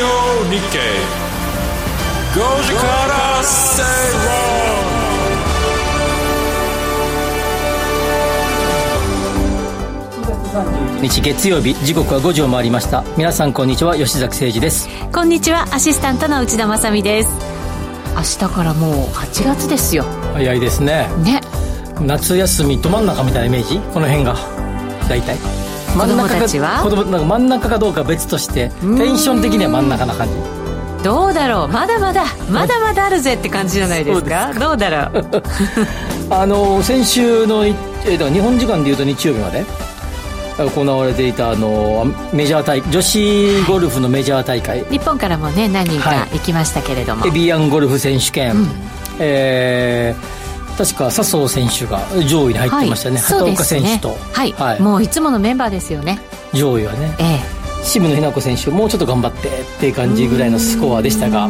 日経5時から正論日月曜日時刻は5時を回りました。皆さんこんにちは吉崎誠二です。こんにちはアシスタントの内田まさです。明日からもう8月ですよ。早いですね。ね。夏休みど真ん中みたいなイメージ？この辺が。大体真ん中たちは？子供なんか真ん中かどうか別としてテンション的には真ん中な感じ。どうだろう？まだまだまだまだあるぜって感じじゃないですか？どうだろう？あの先週の、えー、だ日本時間でいうと日曜日まで行われていたあのメジャー大女子ゴルフのメジャー大会。日本からもね何人か行きましたけれども、はい、エビアンゴルフ選手権、うん、えー、確か笹生選手が上位に入ってましたね、はい、畑岡選手と、はい、はい、もういつものメンバーですよね。上位はね。ええ。渋野日向子選手もうちょっと頑張ってっていう感じぐらいのスコアでしたが。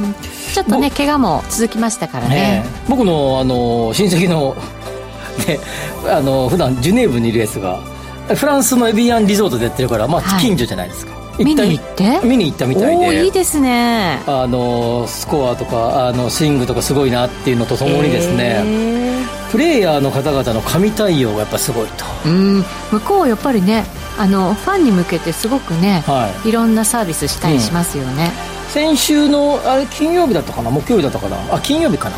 ちょっとね怪我も続きましたからね、ね、僕のあの親戚の ねあの普段ジュネーブにいるやつがフランスのエビアンリゾートでやってるから、まあ、近所じゃないですか、はい、見に行って？見に行ったみたいで。いいですね。あのスコアとかあのスイングとかすごいなっていうのとともにですね、プレイヤーの方々の神対応がやっぱすごいと。うん。向こうはやっぱりねあのファンに向けてすごくね、はい、いろんなサービスしたりしますよね、うん、先週のあれ金曜日だったかな？木曜日だったかな？あ金曜日かな？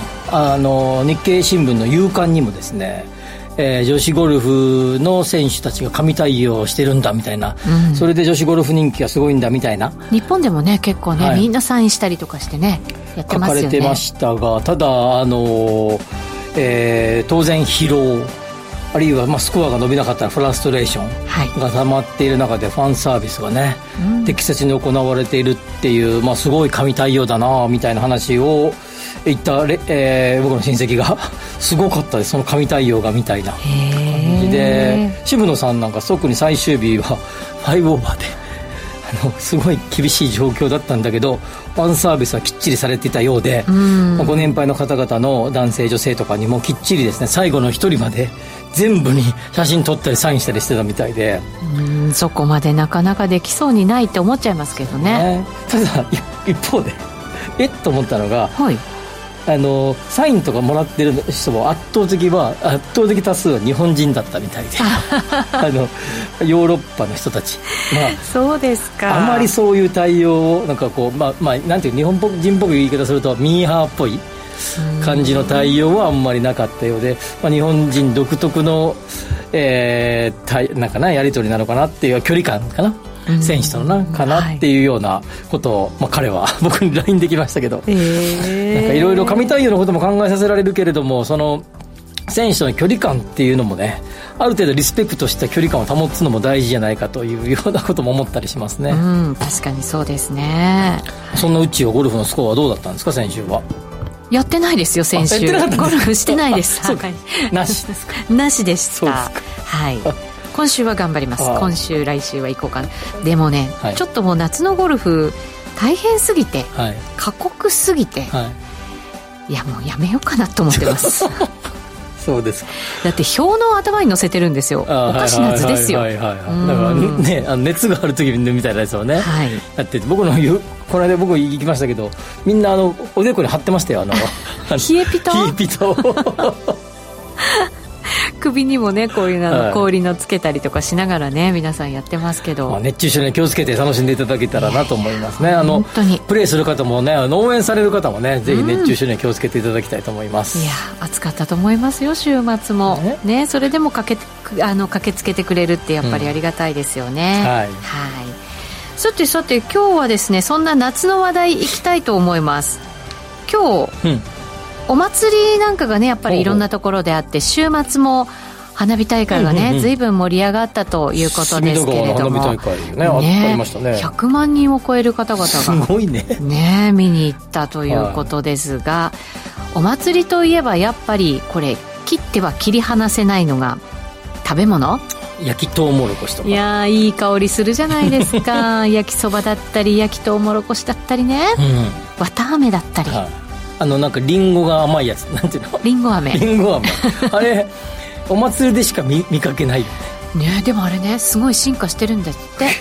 あの日経新聞の夕刊にもですねえー、女子ゴルフの選手たちが神対応してるんだみたいな、うん、それで女子ゴルフ人気がすごいんだみたいな。日本でもね結構ね、はい、みんなサインしたりとかしてねやってますよね。書かれてましたがただあの、えー、当然疲労あるいはまあスコアが伸びなかったらフラストレーションが溜まっている中でファンサービスがね、はい、適切に行われているっていう、まあ、すごい神対応だなみたいな話を言った、えー、僕の親戚が すごかったです。その神対応がみたいな感じで。渋野さんなんか特に最終日は5オーバーであのすごい厳しい状況だったんだけどファンサービスはきっちりされていたようで、まあ、ご年配の方々の男性女性とかにもきっちりですね最後の一人まで全部に写真撮ったりサインしたりしてたみたいで。うんそこまでなかなかできそうにないって思っちゃいますけどね、ね、ただ一方でえっと思ったのが、はい、あのサインとかもらってる人も圧倒的は圧倒的多数は日本人だったみたいで。あのヨーロッパの人たち、まあ、そうですか。あまりそういう対応をなんかこうまあまあなんていう日本人っぽく言い方するとミーハーっぽい感じの対応はあんまりなかったようで、まあ、日本人独特の、えー、なんかなやり取りなのかなっていう距離感かな選手とのなかなっていうようなことを、まあ、彼は 僕に LINE できましたけど、えー、なんかいろいろ神対応のことも考えさせられるけれどもその選手との距離感っていうのもねある程度リスペクトした距離感を保つのも大事じゃないかというようなことも思ったりしますね、うん、確かにそうですね。そんなうちはゴルフのスコアはどうだったんですか先週は？やってないですよ先週ゴルフしてないです。はい、なしですか。なしでした。はい今週は頑張ります。今週来週は行こうかな。でもね、はい、ちょっともう夏のゴルフ大変すぎて、はい、過酷すぎて、はい、いやもうやめようかなと思ってます。そうですだって表の頭に載せてるんですよ。おかしな図ですよ。だからねあの熱がある時みたいなやつをね、はい、やって僕のこの間僕行きましたけどみんなあのおでこに貼ってましたよあの 冷えピタ 冷えピタを首にもねこういうの、氷のつけたりとかしながらね皆さんやってますけど、まあ、熱中症に気をつけて楽しんでいただけたらなと思いますね。あのプレーする方もね応援される方もねぜひ熱中症には気をつけていただきたいと思います、うん、いや暑かったと思いますよ週末も。ね。それでも駆けあの駆けつけてくれるってやっぱりありがたいですよね、うん、はい、はい。さてさて今日はですねそんな夏の話題いきたいと思います。今日、うんお祭りなんかがねやっぱりいろんなところであって週末も花火大会がね、ずいぶん盛り上がったということですけれども、ねね、ありましたね。100万人を超える方々がすごいね。ね見に行ったということですが、はい、お祭りといえばやっぱりこれ切っては切り離せないのが食べ物？焼きとうもろこしとか。いやいい香りするじゃないですか。焼きそばだったり焼きとうもろこしだったりね、うん、綿あめだったり、はいあのなんかリンゴが甘いやつ。なんていうの？リンゴ飴。リンゴ飴。あれお祭りでしか見見かけないね。でもあれねすごい進化してるんだっ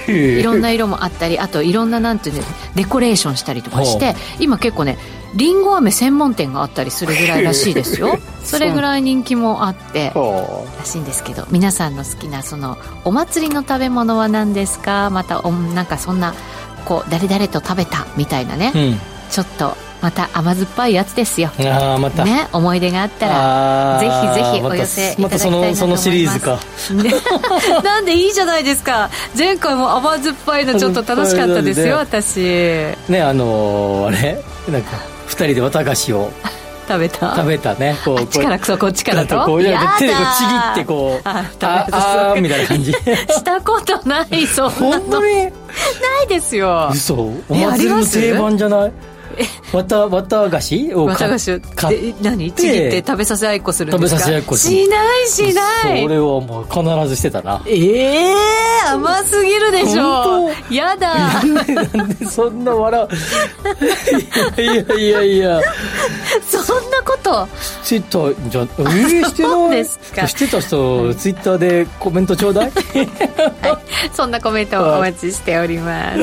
て。いろんな色もあったりあといろんななんていうのデコレーションしたりとかして今結構ねりんご飴専門店があったりするぐらいらしいですよ。それぐらい人気もあってらしいんですけど皆さんの好きなそのお祭りの食べ物は何ですか？またおなんかそんなこう誰々と食べたみたいなね、うん、ちょっとまた甘酸っぱいやつですよ。ああまた。ね思い出があったらぜひぜひお寄せいただきたいなと思います、ま、そのシリーズか、ね、なんでいいじゃないですか。前回も甘酸っぱいのちょっと楽しかったですよ私。ねあのー、あれ？なんか二人で綿菓子を。食べた？食べたね。こうあっちからそこっちからと？こう手でこうちぎってこうあああみたいな感じ。したことないそんなの。ないですよ。嘘。お祭りの定番じゃない？わたわた菓子を買って何？ちぎって食べさせ合いっこするんですか？食べさせ合いっこしないしない。それはもう必ずしてたな。ええー、甘すぎるでしょ。やだ。なんでそんな笑う？いやいやいや。そんなこと？してた？じゃえー、してない？ですか。してた人ツイッターでコメントちょうだい、はい、そんなコメントをお待ちしております。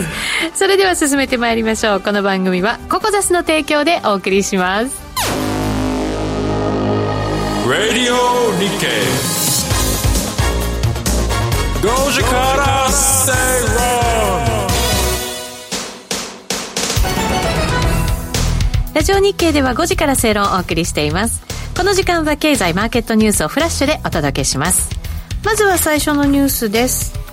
それでは進めてまいりましょう。この番組はココザスの提供でお送りします。ラディオ日経5時から正論ラジオ日経では5時から正論をお送りしています。この時間は経済マーケットニュースをフラッシュでお届けします。まずは最初のニュースです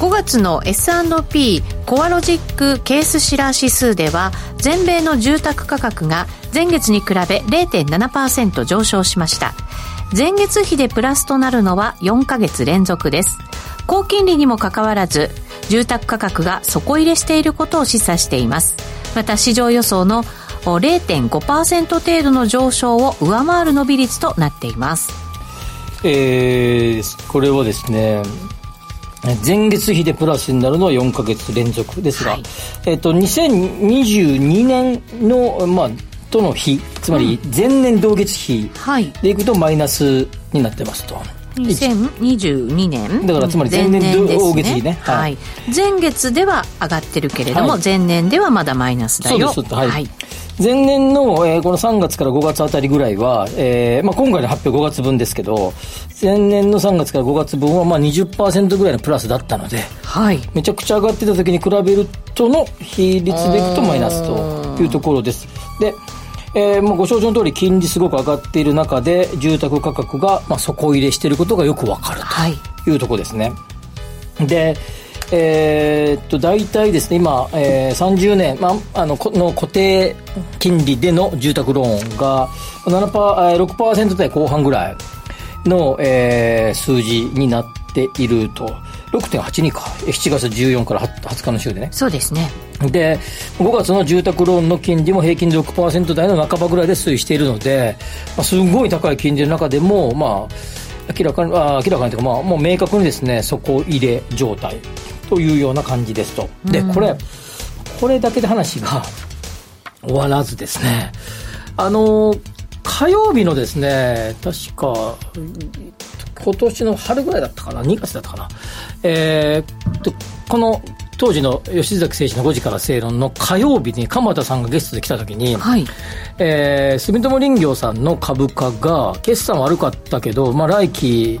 5月の S&P コアロジックケースシラー指数では全米の住宅価格が前月に比べ0.7%上昇しました。前月比でプラスとなるのは4ヶ月連続です。高金利にもかかわらず住宅価格が底入れしていることを示唆しています。また市場予想の0.5%程度の上昇を上回る伸び率となっています。えー、これはですね前月比でプラスになるのは4か月連続ですが、はい、えっ、ー、と、2022年の、まあ、との比、つまり前年同月比でいくとマイナスになってますと。2022年。だからつまり前年同月比ね、はい、前月では上がってるけれども、はい、前年ではまだマイナスだよ。そうです。はい、はい前年の、えー、この3月から5月あたりぐらいは、えーまあ、今回の発表5月分ですけど、前年の3月から5月分はまあ20%ぐらいのプラスだったので、はい、めちゃくちゃ上がってた時に比べるとの比率でいくとマイナスというところです。で、えー、もうご承知の通り金利すごく上がっている中で住宅価格がまあ底入れしていることがよくわかるというところですね。はい、で、えー、っと大体ですね今、えー、30年、まあ、あのの固定金利での住宅ローンが7パー6%台後半ぐらいの、えー、数字になっていると。6.82か。7月14から20日の週でね。そうですね。で5月の住宅ローンの金利も平均で6%台の半ばぐらいで推移しているので、まあ、すごい高い金利の中でもまあ明らかにあ明らかにというか、まあ、もう明確にですね底入れ状態というような感じですと。で、これ、これだけで話が終わらずですね、あの、火曜日のですね、確か、今年の春ぐらいだったかな、2月だったかな。えー、と、この当時の吉崎誠二の5時から正論の火曜日に鎌田さんがゲストで来た時に、はい、えー、住友林業さんの株価が決算悪かったけど、まあ、来期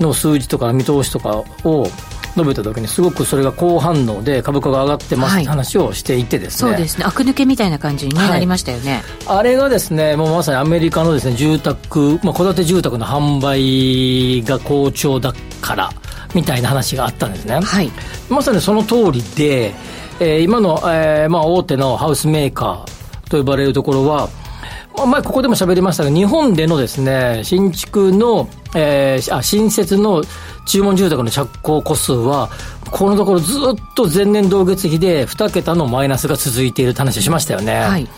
の数字とか見通しとかを述べた時にすごくそれが好反応で株価が上がってますって話をしていてですね、はい、そうですね。悪抜けみたいな感じに、ねはい、なりましたよね。あれがですねもうまさにアメリカのですね住宅まあ戸建て住宅の販売が好調だからみたいな話があったんですね、はい、まさにその通りで、えー、今の、えーまあ、大手のハウスメーカーと呼ばれるところは前ここでも喋りましたが、日本でのですね、新築の、えー、あ、新設の注文住宅の着工個数は、このところずっと前年同月比で2桁のマイナスが続いているって話をしましたよね。はい、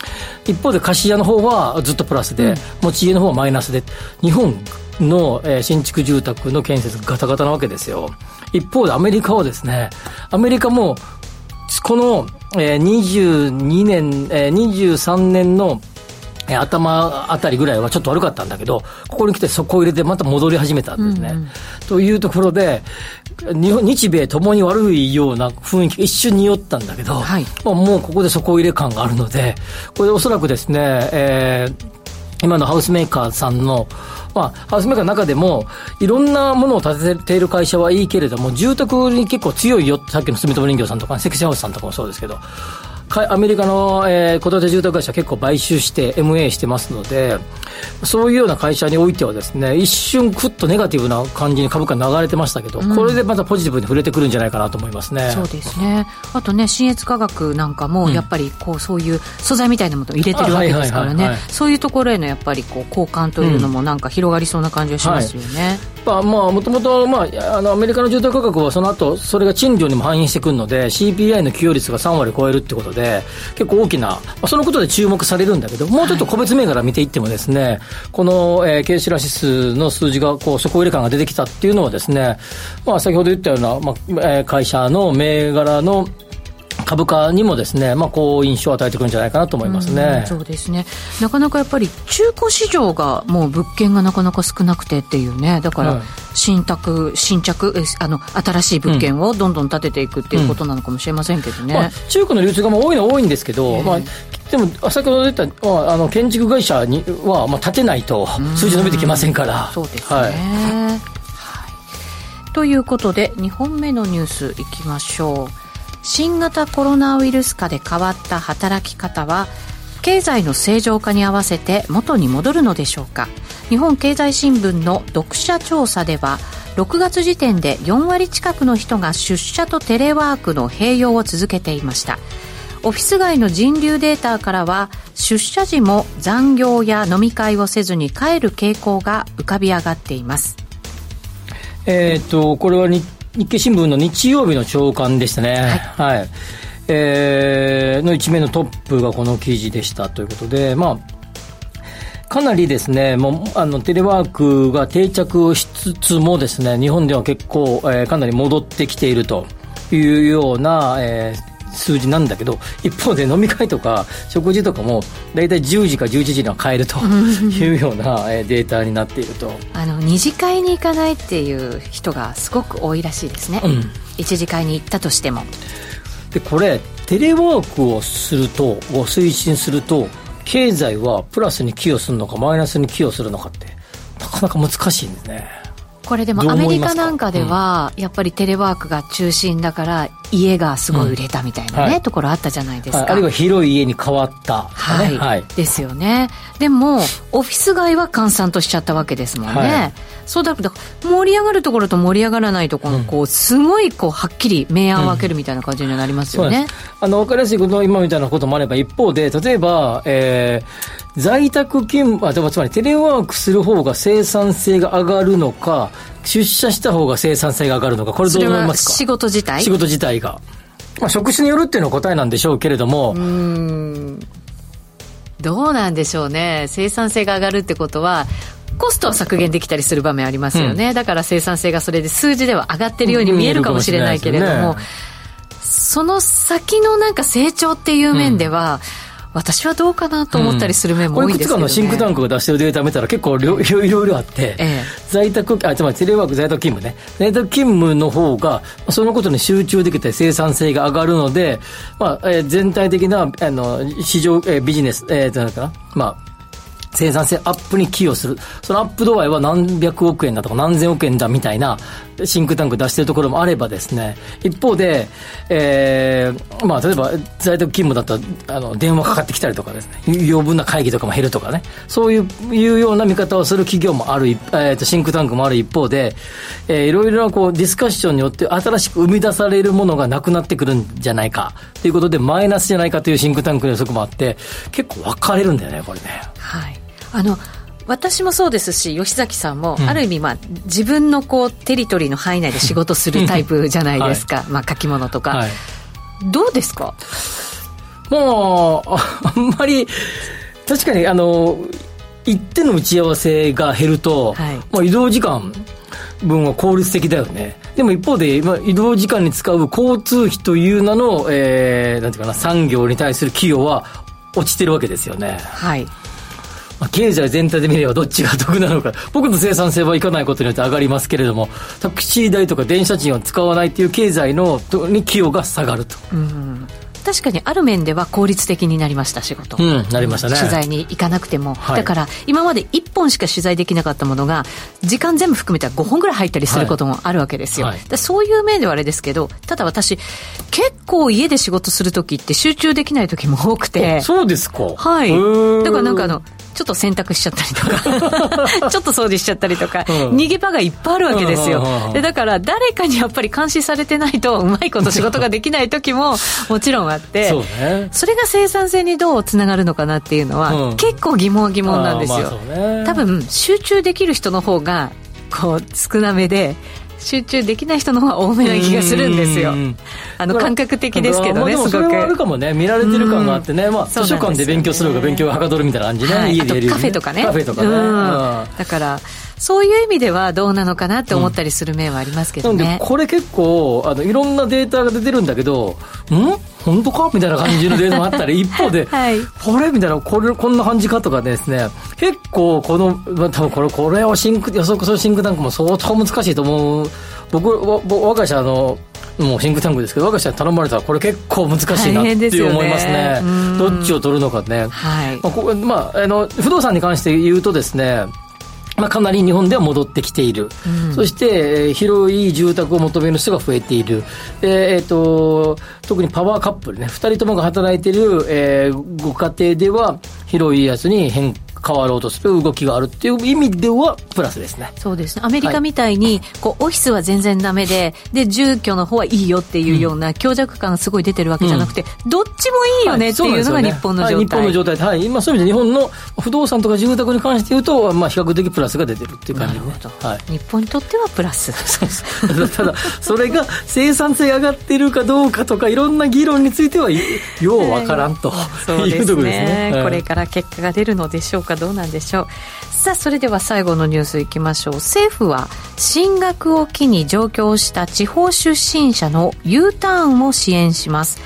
一方で貸し家の方はずっとプラスで、うん、持ち家の方はマイナスで、日本の、えー、新築住宅の建設ガタガタなわけですよ。一方でアメリカはですね、アメリカも、この、えー、22年、えー、23年のえ頭あたりぐらいはちょっと悪かったんだけど、ここに来てそこを入れてまた戻り始めたんですね。うんうん、というところで、日本日米ともに悪いような雰囲気が一瞬によったんだけど、はい、まあ、もうここで底入れ感があるので、これおそらくですね、えー今のハウスメーカーさんの、まあ、ハウスメーカーの中でも、いろんなものを建てている会社はいいけれども、住宅に結構強いよさっきの住友人形さんとか、セクシーハウスさんとかもそうですけど、アメリカの、えー、戸建て住宅会社結構買収して MA してますので、そういうような会社においてはですね、一瞬ふっとネガティブな感じに株価流れてましたけど、うん、これでまたポジティブに触れてくるんじゃないかなと思いますね。そうですね。あとね、新越科学なんかも、やっぱりこう、そういう素材みたいなものを入れてるわけですからね、そういうところへのやっぱりこう、交換というのもなんか広がりそうな感じがしますよね。まあ、もともと、まあ、あの、アメリカの住宅価格はその後、それが賃料にも反映してくるので、CPI の給与率が3割超えるってことで、結構大きな、まあ、そのことで注目されるんだけど、もうちょっと個別銘柄見ていってもですね、はい、この、えー、経営ラ指数の数字が、こう、底入れ感が出てきたっていうのはですね、まあ、先ほど言ったような、まあ、えー、会社の銘柄の、株価にもですね、まあ、こう印象を与えてくるんじゃないかなと思いますね、そうですね。なかなかやっぱり中古市場がもう物件がなかなか少なくてっていうね。だから新宅、新着あの新しい物件をどんどん建てていくっていうことなのかもしれませんけどね、うん。まあ、中古の流通が多いのは多いんですけど、えー、まあでも先ほど言った、まあ、あの建築会社には、まあ、建てないと数字伸びてきませんから。そうですね、はい。はい、ということで2本目のニュースいきましょう。新型コロナウイルス化で変わった働き方は経済の正常化に合わせて元に戻るのでしょうか。日本経済新聞の読者調査では6月時点で4割近くの人が出社とテレワークの併用を続けていました。オフィス街の人流データからは出社時も残業や飲み会をせずに帰る傾向が浮かび上がっています。えっ、とこれは日日経新聞の日曜日の朝刊でしたね。はい、はい、えー、の一面のトップがこの記事でしたということで、まあ、かなりですね、もう、あの、テレワークが定着しつつもですね、日本では結構、えー、かなり戻ってきているというような、えー、数字なんだけど一方で飲み会とか食事とかも大体10時か11時には帰るというようなデータになっていると。あの二次会に行かないっていう人がすごく多いらしいですね、うん、一次会に行ったとしても。でこれテレワークをするとを推進すると経済はプラスに寄与するのかマイナスに寄与するのかってなかなか難しいんですねこれでもアメリカなんかでは、やっぱりテレワークが中心だから家がすごい売れたみたいなね、うん。はい、ところあったじゃないですか、はい、あるいは広い家に変わった、ね、はい、はい、ですよね。でもオフィス街は閑散としちゃったわけですもんね、そうだけど盛り上がるところと盛り上がらないところのこう、すごいこうはっきり明暗を分けるみたいな感じになりますよね、うん、あの分かりやすいこと今みたいなこともあれば一方で例えば、えー、在宅勤務あつまりテレワークする方が生産性が上がるのか出社した方が生産性が上がるのか、これどう思いますか？仕事自体？仕事自体が。まあ、職種によるっていうのは答えなんでしょうけれども。うん。どうなんでしょうね。生産性が上がるってことは、コストは削減できたりする場面ありますよね、うん、だから生産性がそれで数字では上がってるように見えるかもしれないけれども、その先のなんか成長っていう面では、うん。私はどうかなと思ったりする面も多いんですけど、ね、うん、いくつかのシンクタンクが出してるデータ見たら結構いろいろあって、ええ、在宅あつまりテレワーク在宅勤務ね。在宅勤務の方がそのことに集中できて生産性が上がるので、まあえー、全体的なあの市場、えー、ビジネス、えー、なんかな。まあ生産性アップに寄与する。そのアップ度合いは何百億円だとか何千億円だみたいなシンクタンク出してるところもあればですね、一方で、えー、まあ例えば在宅勤務だったらあの電話かかってきたりとかですね、余分な会議とかも減るとかね、そういういうような見方をする企業もある、えー、とシンクタンクもある一方で、えー、いろいろなこうディスカッションによって新しく生み出されるものがなくなってくるんじゃないか。ということでマイナスじゃないかというシンクタンクの予測もあって結構分かれるんだよね、これね。はい。あの私もそうですし吉崎さんも、ある意味、まあ、自分のこうテリトリーの範囲内で仕事するタイプじゃないですか、はい、まあ、書き物とか、はい、どうですか？もうあんまり確かにあの一定の打ち合わせが減ると、はい、まあ、移動時間分は効率的だよね。でも一方で、まあ、移動時間に使う交通費という名の、えー、なんていうかな産業に対する企業は落ちてるわけですよね。はいまあ、経済全体で見ればどっちが得なのか、僕の生産性はいかないことによって上がりますけれども、タクシー代とか電車賃を使わないという経済のに寄与が下がると。うん。確かにある面では効率的になりました仕事、うん、なりましたね。取材に行かなくても、はい、だから今まで1本しか取材できなかったものが時間全部含めたら5本ぐらい入ったりすることもあるわけですよ、はい。はい、そういう面ではあれですけどただ私結構家で仕事する時って集中できない時も多くて。そうですか。はい。だからなんかあのちょっと洗濯しちゃったりとか。ちょっと掃除しちゃったりとか、逃げ場がいっぱいあるわけですよ。でだから誰かにやっぱり監視されてないとうまいこと仕事ができない時も もちろんあってそね、それが生産性にどうつながるのかなっていうのは、結構疑問疑問なんですよ。多分集中できる人の方がこう少なめで集中できない人の方が多めな気がするんですよ。あの感覚的ですけどね、すごく。それはあるかもね、見られてる感があってね、まあ、図書館で勉強するか勉強がはかどるみたいな感じね、家でやるカフェとかね。カフェとかね。だから、そういう意味ではどうなのかなって思ったりする面はありますけどね。なんで、これ結構、あの、いろんなデータが出てるんだけど、ん？本当か？みたいな感じのデータもあったり、一方で、はい、これみたいな、これ、こんな感じかとかですね、結構、この、まあ、多分これ、これをシンク、予測するシンクタンクも相当難しいと思う。僕、我が社の、もうシンクタンクですけど、我が社に頼まれたら、これ結構難しいなって思いますね。すねどっちを取るのかね。はい。まあ、こまあ、あの、不動産に関して言うとですね、まあ、かなり日本では戻ってきている、うん、そして、えー、広い住宅を求める人が増えている、でえーと、特にパワーカップルね、2人ともが働いている、えー、ご家庭では、広いやつに変変わろうとする動きがあるっていう意味ではプラスですね。そうですね。アメリカみたいに、こうオフィスは全然ダメでで住居の方はいいよっていうような強弱感がすごい出てるわけじゃなくて、うん、どっちもいいよねっていうのが日本の状態、はい、日本の状態。はい、今そういう意味で日本の不動産とか住宅に関して言うと、まあ、比較的プラスが出てるっていう感じで、ね、はい、日本にとってはプラス。ただそれが生産性上がってるかどうかとかいろんな議論についてはようわからんと、はい、いうところですね、これから結果が出るのでしょうかどうなんでしょう。さあそれでは最後のニュースいきましょう。政府は進学を機に上京した地方出身者の U ターンを支援します。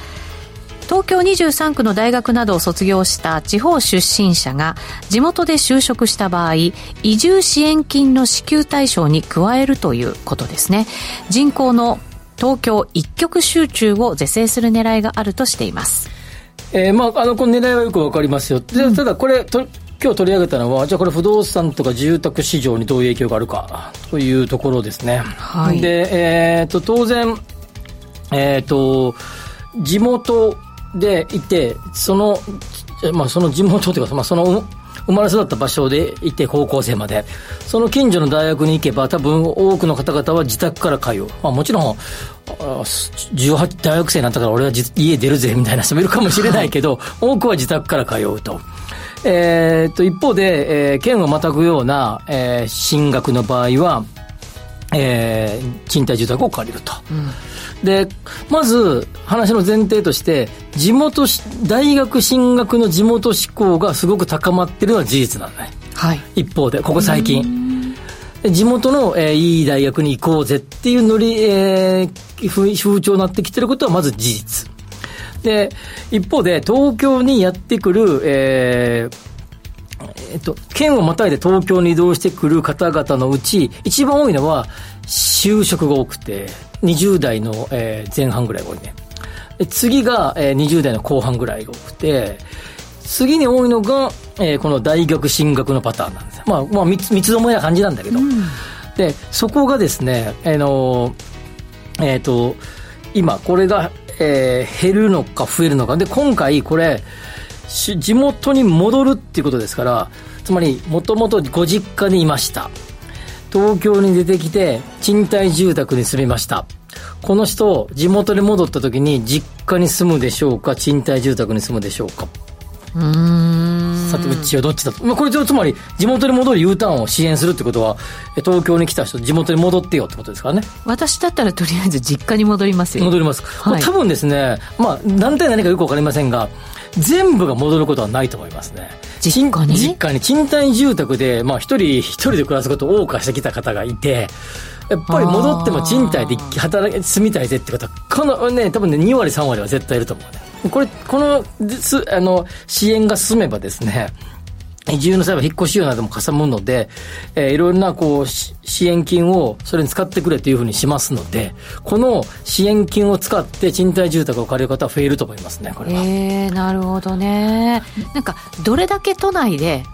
東京23区の大学などを卒業した地方出身者が地元で就職した場合移住支援金の支給対象に加えるということですね。人口の東京一極集中を是正する狙いがあるとしています。えー、まあ、あの、この狙いはよくわかりますよ。で、ただこれ、と今日取り上げたのは、じゃあこれ不動産とか住宅市場にどういう影響があるかというところですね。はい、で、えっ、ー、と、当然、えっ、ー、と、地元でいて、その、まあその地元というか、まあその生まれ育った場所でいて高校生までその近所の大学に行けば多分多くの方々は自宅から通う、まあ、もちろん18大学生になったから俺は家出るぜみたいな人もいるかもしれないけど、はい、多くは自宅から通うと。えー、と、一方で、えー、県をまたぐような、えー、進学の場合は、えー、賃貸住宅を借りると。うんで、まず、話の前提として、地元大学進学の地元志向がすごく高まってるのは事実なんだね。はい。一方で、ここ最近。地元の、えー、いい大学に行こうぜっていうノリ、えー、風潮になってきてることはまず事実。で、一方で、東京にやってくる、えー、えっと、県をまたいで東京に移動してくる方々のうち、一番多いのは、就職が多くて、20代の、えー、前半ぐらいが多いね。次が、えー、20代の後半ぐらいが多くて、次に多いのが、えー、この大学進学のパターンなんです。まあ、まあ、三つ、三つどもえな感じなんだけど。うん、で、そこがですね、あのえっ、ー、と、今、これが、えー、減るのか増えるのか。で、今回、これ、地元に戻るっていうことですから、つまり、もともとご実家にいました。東京に出てきて、賃貸住宅に住みました。この人、地元に戻った時に、実家に住むでしょうか、賃貸住宅に住むでしょうか。うんさて、うちはどっちだと？まあ、これ、つまり、地元に戻る U ターンを支援するってことは、東京に来た人、地元に戻ってよってことですからね。私だったら、とりあえず実家に戻りますよ。戻ります。はい、多分ですね、まあ、何対何かよくわかりませんが、全部が戻ることはないと思いますね。実家に？実家に賃貸住宅で、まあ一人一人で暮らすことを謳歌してきた方がいて、やっぱり戻っても賃貸で働き、住みたいぜって方、このね、多分ね、2割3割は絶対いると思うね。これ、この、すあの、支援が進めばですね、移住の際は引っ越し費用などもかさむので、えー、いろんなこう支援金をそれに使ってくれというふうにしますので、この支援金を使って賃貸住宅を借りる方は増えると思いますね、これは。えー、なるほどね。なんか、どれだけ都内で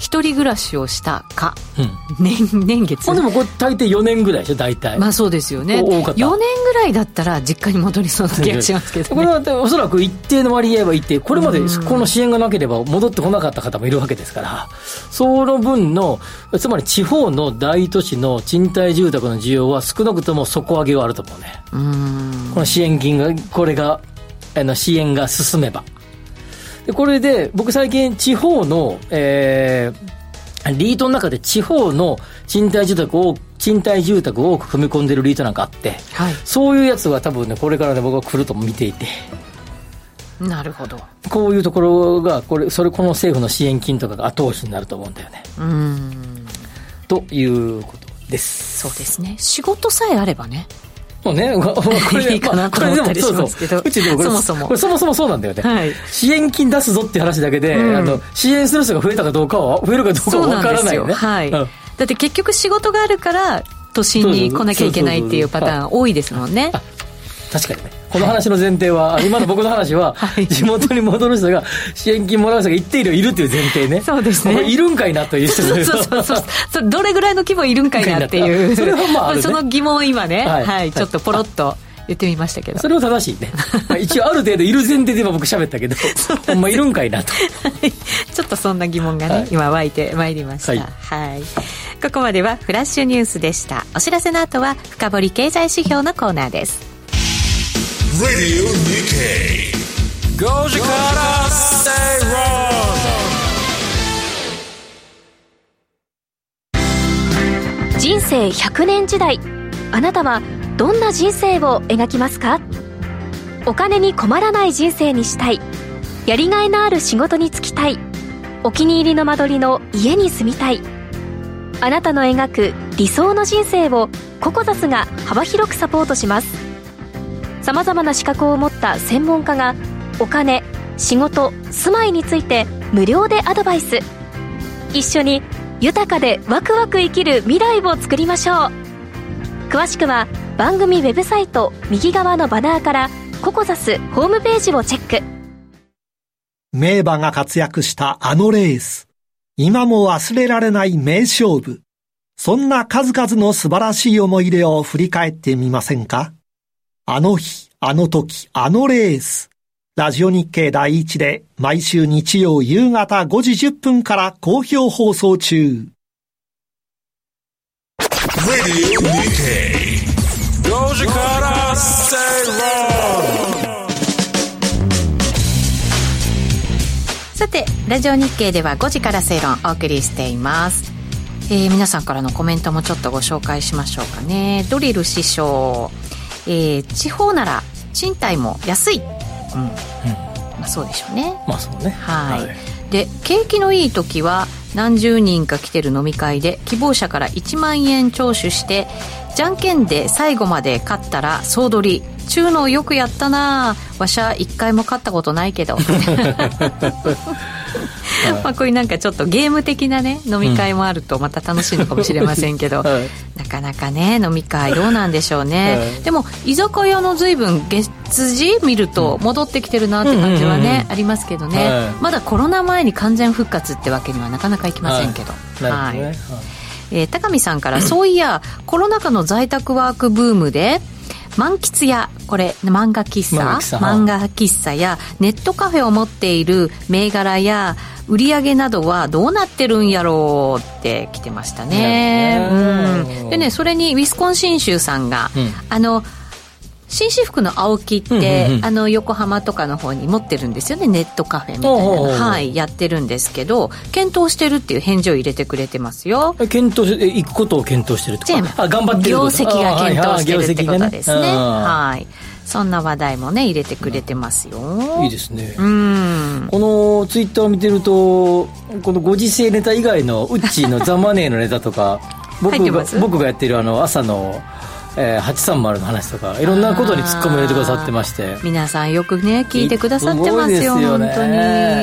一人暮らしをしたか、うん、年年月。まあでもこれ大抵4年ぐらいでしょ大体。まあそうですよね。4年ぐらいだったら実家に戻りそうな気がしますけど、ね、これはおそらく一定の割合は一定これまでこの支援がなければ戻ってこなかった方もいるわけですからその分のつまり地方の大都市の賃貸住宅の需要は少なくとも底上げはあると思うね。この支援金がこれがあの支援が進めばでこれで、僕最近地方の、えー、リートの中で地方の賃貸住宅を、賃貸住宅を多く組み込んでるリートなんかあって、はい、そういうやつは多分ね、これからね、僕は来ると見ていて。なるほど。こういうところが、これ、それ、この政府の支援金とかが後押しになると思うんだよね。うん。ということです。そうですね。仕事さえあればね。もうね、これ、いいかなと思ったりしますけど、うちでもこれ、そもそも。そもそもそうなんだよね。はい、支援金出すぞっていう話だけで、うん、あの、支援する人が増えたかどうかは、増えるかどうかは分からないよね。はい、うん。だって結局仕事があるから、都心に来なきゃいけないっていうパターン多いですもんね。確かにね。この話の前提は、今の僕の話は、地元に戻る人が支援金もらう人が一定量いるっていう前提ね。そうですね。いるんかいなという。人そうそう。そうそう。どれぐらいの規模いるんかいなっていう。それはまあ、ね、その疑問を今ね、はい、はい、ちょっとポロッと。言ってみましたけど。それは正しいね。一応ある程度いる前提で今僕喋ったけどほんまいるんかいなと。ちょっとそんな疑問がね、はい、今湧いてまいりました、はい、はい、ここまではフラッシュニュースでした。お知らせの後は深掘り経済指標のコーナーです Radio Nikkei 5時から Stay Wrong. 人生100年時代あなたはどんな人生を描きますかお金に困らない人生にしたいやりがいのある仕事に就きたいお気に入りの間取りの家に住みたいあなたの描く理想の人生をココザスが幅広くサポートしますさまざまな資格を持った専門家がお金仕事住まいについて無料でアドバイス。一緒に豊かでワクワク生きる未来を作りましょう。詳しくは番組ウェブサイト右側のバナーからココザスホームページをチェック。名馬が活躍したあのレース。今も忘れられない名勝負。そんな数々の素晴らしい思い出を振り返ってみませんか？あの日、あの時、あのレース。ラジオ日経第一で毎週日曜夕方5時10分から好評放送中。さて、ラジオ日経では5時から正論お送りしています。えー、皆さんからのコメントもちょっとご紹介しましょうかね。ドリル師匠。えー、地方なら賃貸も安い、うん。うんまあ、そうでしょうね。まあそうね。はい、はい、で景気のいい時は何十人か来てる飲み会で希望者から1万円徴収してじゃんけんで最後まで勝ったら総取り。中のよくやったなわしゃ一回も勝ったことないけど まあこういうなんかちょっとゲーム的なね飲み会もあるとまた楽しいのかもしれませんけど、はい、なかなかね飲み会どうなんでしょうね、はい、でも居酒屋の随分月次見ると戻ってきてるなって感じはね、ありますけどね、はい、まだコロナ前に完全復活ってわけにはなかなかいきませんけど。はい、ね、えー、高見さんからそういやコロナ禍の在宅ワークブームで満喫屋これ漫画喫茶？漫画喫茶。やネットカフェを持っている銘柄や売り上げなどはどうなってるんやろうって来てましたね。うん、でねそれにウィスコンシン州さんが、うん、あの紳士服の青木って、うんうんうん、あの横浜とかの方に持ってるんですよね。ネットカフェみたいなの。はい。やってるんですけど検討してるっていう返事を入れてくれてますよ。検討して行くことを検討してるとか？あ頑張ってる業績が検討してるってことですね。はいそんな話題もね入れてくれてますよ。いいですね。うん。このツイッターを見てるとこのご時世ネタ以外のウッチーのザ・マネーのネタとか僕が僕がやってるあの朝のえー、830の話とかいろんなことに突っ込み入れてくださってまして。皆さんよくね聞いてくださってますよすよ、ね、本当に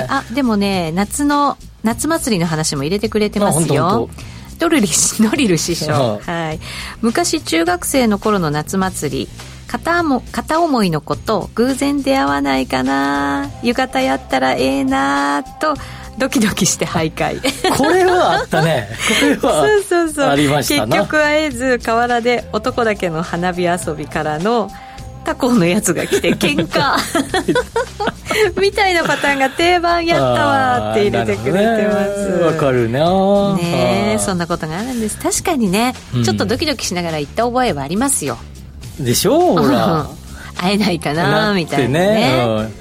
あでもね夏の夏祭りの話も入れてくれてますよ。ドリルノリル師匠、はい、昔中学生の頃の夏祭り片も片思いの子と偶然出会わないかな。浴衣やったらええなとドキドキして徘徊。これはあったね。これはそうそう。そうありました結局会えず河原で男だけの花火遊びからの他校のやつが来て 喧嘩。みたいなパターンが定番やったわって入れてくれてます。わ、ね、かるな。ねそんなことがあるんです。確かにね、うん、ちょっとドキドキしながら行った覚えはありますよ。でしょほら。会えないかなみたいなね。ね、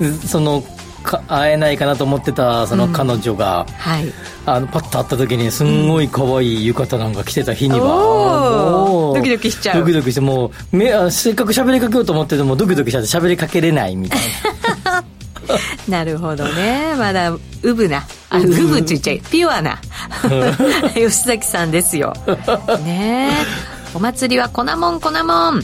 うん、その会えないかなと思ってたその彼女が、うん、はい、あのパッと会った時にすんごい可愛い浴衣なんか着てた日には、うん、ドキドキしちゃう。ドキドキしてもうめせっかく喋りかけようと思っててもドキドキしちゃって喋りかけれないみたいな。なるほどね。まだウブな。あウブついちゃいピュアな。吉崎さんですよ。ねお祭りは粉もん粉もん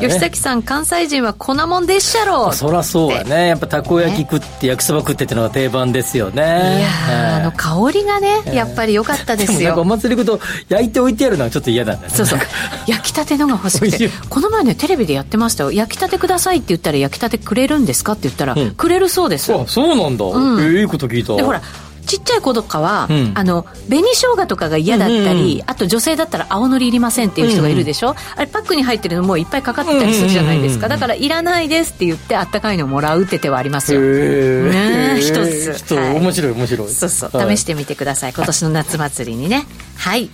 吉崎さん関西人は粉もんでっしゃろそりゃそうやね。やっぱたこ焼き食って焼きそば食ってってのが定番ですよね。いやあの香りがねやっぱり良かったですよ。お祭り行くと焼いておいてやるのはちょっと嫌なんだね。そうそう。焼きたてのが欲しくて。この前ねテレビでやってましたよ。焼きたてくださいって言ったら焼きたてくれるんですかって言ったら、うん、くれるそうです。あそうなんだ、うん、ええいいこと聞いた。でほらちっちゃい子とかは、うん、あの紅生姜とかが嫌だったり、うんうん、あと女性だったら青のりいりませんっていう人がいるでしょ、うんうん、あれパックに入ってるのもいっぱいかかってたりするじゃないですか、だからいらないですって言ってあったかいのもらうって手はありますよ。ね一つ、はい、面白い面白い。そうそう、はい、試してみてください。今年の夏祭りにね。はい。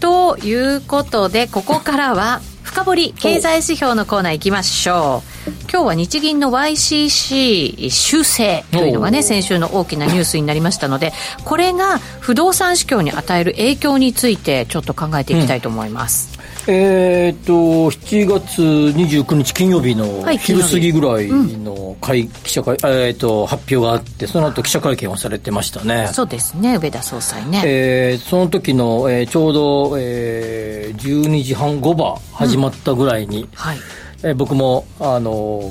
ということでここからは深掘り経済指標のコーナー行きましょう。今日は日銀の YCC 修正というのがね先週の大きなニュースになりましたのでこれが不動産市況に与える影響についてちょっと考えていきたいと思います、うん、えー、っと7月29日金曜日の昼過ぎぐらいの会、記者会、えー、っと発表があってその後記者会見をされてましたね。そうですね上田総裁ね、えー、その時の、えー、ちょうど、えー、12時半5番始まったぐらいに、うん、はい。えー、僕もあの